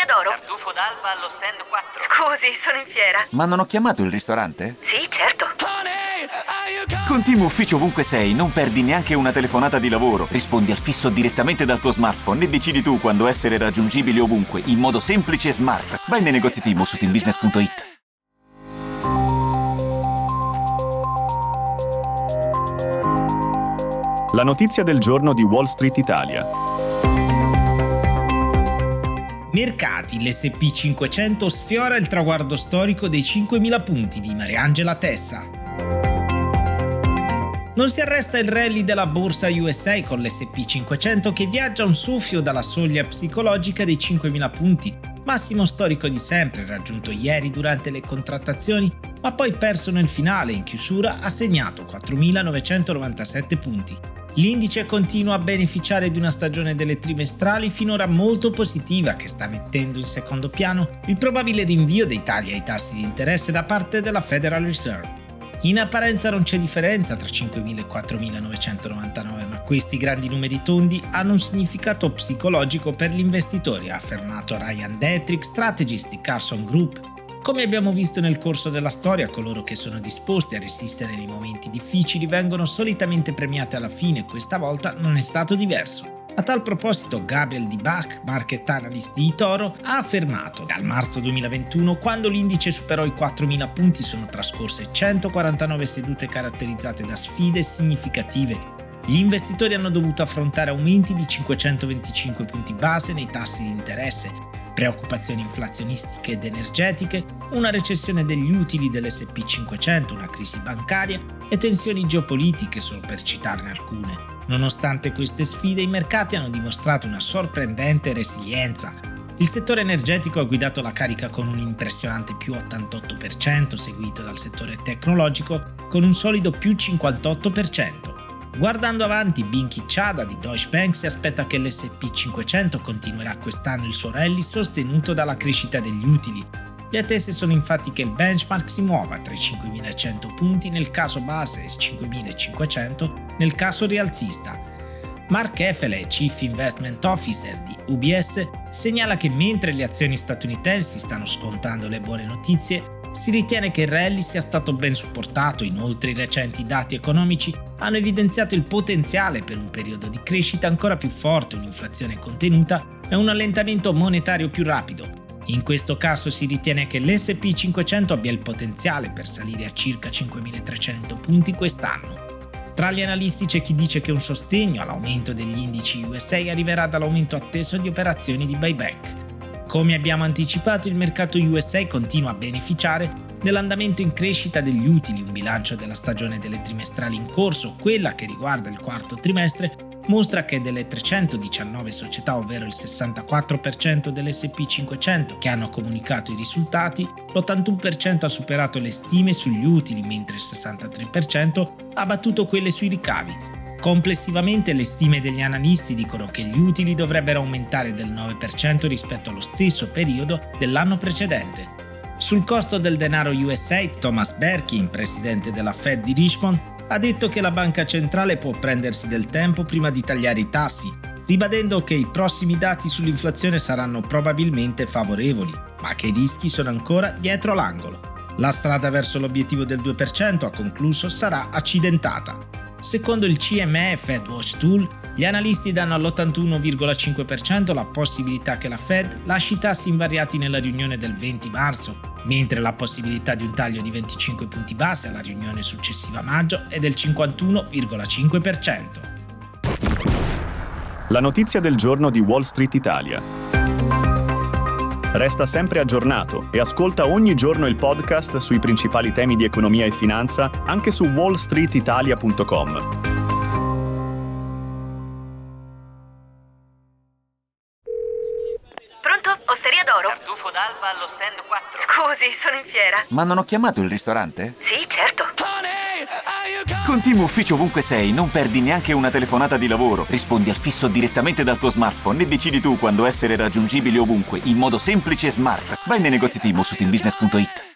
Osteria d'oro? Tartufo d'alba allo stand 4. Scusi, sono in fiera. Ma non ho chiamato il ristorante? Sì, certo. Con Team Ufficio ovunque sei, non perdi neanche una telefonata di lavoro. Rispondi al fisso direttamente dal tuo smartphone e decidi tu quando essere raggiungibile ovunque, in modo semplice e smart. Vai nei negozi Team su teambusiness.it. La notizia del giorno di Wall Street Italia. Mercati, l'SP 500 sfiora il traguardo storico dei 5.000 punti di Mariangela Tessa. Non si arresta il rally della borsa USA con l'SP 500 che viaggia un soffio dalla soglia psicologica dei 5.000 punti, massimo storico di sempre raggiunto ieri durante le contrattazioni, ma poi perso nel finale in chiusura ha segnato 4.997 punti. L'indice continua a beneficiare di una stagione delle trimestrali finora molto positiva che sta mettendo in secondo piano il probabile rinvio dei tagli ai tassi di interesse da parte della Federal Reserve. In apparenza non c'è differenza tra 5.000 e 4.999, ma questi grandi numeri tondi hanno un significato psicologico per gli investitori, ha affermato Ryan Detrick, strategist di Carson Group, come abbiamo visto nel corso della storia, coloro che sono disposti a resistere nei momenti difficili vengono solitamente premiati alla fine questa volta non è stato diverso. A tal proposito, Gabriel Di Bach, market analyst di Toro, ha affermato dal marzo 2021, quando l'indice superò i 4.000 punti, sono trascorse 149 sedute caratterizzate da sfide significative. Gli investitori hanno dovuto affrontare aumenti di 525 punti base nei tassi di interesse, preoccupazioni inflazionistiche ed energetiche, una recessione degli utili dell'SP 500, una crisi bancaria e tensioni geopolitiche, solo per citarne alcune. Nonostante queste sfide, i mercati hanno dimostrato una sorprendente resilienza. Il settore energetico ha guidato la carica con un impressionante più 88%, seguito dal settore tecnologico con un solido più 58%. Guardando avanti, Binky Chada di Deutsche Bank si aspetta che l'SP 500 continuerà quest'anno il suo rally sostenuto dalla crescita degli utili. Le attese sono infatti che il benchmark si muova tra i 5.100 punti nel caso base e i 5.500 nel caso rialzista. Mark Effele, Chief Investment Officer di UBS, segnala che mentre le azioni statunitensi stanno scontando le buone notizie, si ritiene che il rally sia stato ben supportato, inoltre i recenti dati economici hanno evidenziato il potenziale per un periodo di crescita ancora più forte, un'inflazione contenuta e un allentamento monetario più rapido. In questo caso si ritiene che l'SP 500 abbia il potenziale per salire a circa 5.300 punti quest'anno. Tra gli analisti c'è chi dice che un sostegno all'aumento degli indici USA arriverà dall'aumento atteso di operazioni di buyback. Come abbiamo anticipato, il mercato USA continua a beneficiare dell'andamento in crescita degli utili, un bilancio della stagione delle trimestrali in corso, quella che riguarda il quarto trimestre, mostra che delle 319 società, ovvero il 64% dell'SP 500 che hanno comunicato i risultati, l'81% ha superato le stime sugli utili, mentre il 63% ha battuto quelle sui ricavi, Complessivamente le stime degli analisti dicono che gli utili dovrebbero aumentare del 9% rispetto allo stesso periodo dell'anno precedente. Sul costo del denaro USA, Thomas Berkin, presidente della Fed di Richmond, ha detto che la banca centrale può prendersi del tempo prima di tagliare i tassi, ribadendo che i prossimi dati sull'inflazione saranno probabilmente favorevoli, ma che i rischi sono ancora dietro l'angolo. La strada verso l'obiettivo del 2%, ha concluso, sarà accidentata. Secondo il CME FedWatch Tool, gli analisti danno all'81,5% la possibilità che la Fed lasci i tassi invariati nella riunione del 20 marzo, mentre la possibilità di un taglio di 25 punti base alla riunione successiva a maggio è del 51,5%. La notizia del giorno di Wall Street Italia. Resta sempre aggiornato e ascolta ogni giorno il podcast sui principali temi di economia e finanza anche su wallstreetitalia.com. Pronto? Osteria d'oro? Tartufo d'alba allo stand 4. Scusi, sono in fiera. Ma non ho chiamato il ristorante? Sì, certo. Con Team Ufficio ovunque sei, non perdi neanche una telefonata di lavoro. Rispondi al fisso direttamente dal tuo smartphone e decidi tu quando essere raggiungibile ovunque, in modo semplice e smart. Vai nei negozi Team su teambusiness.it.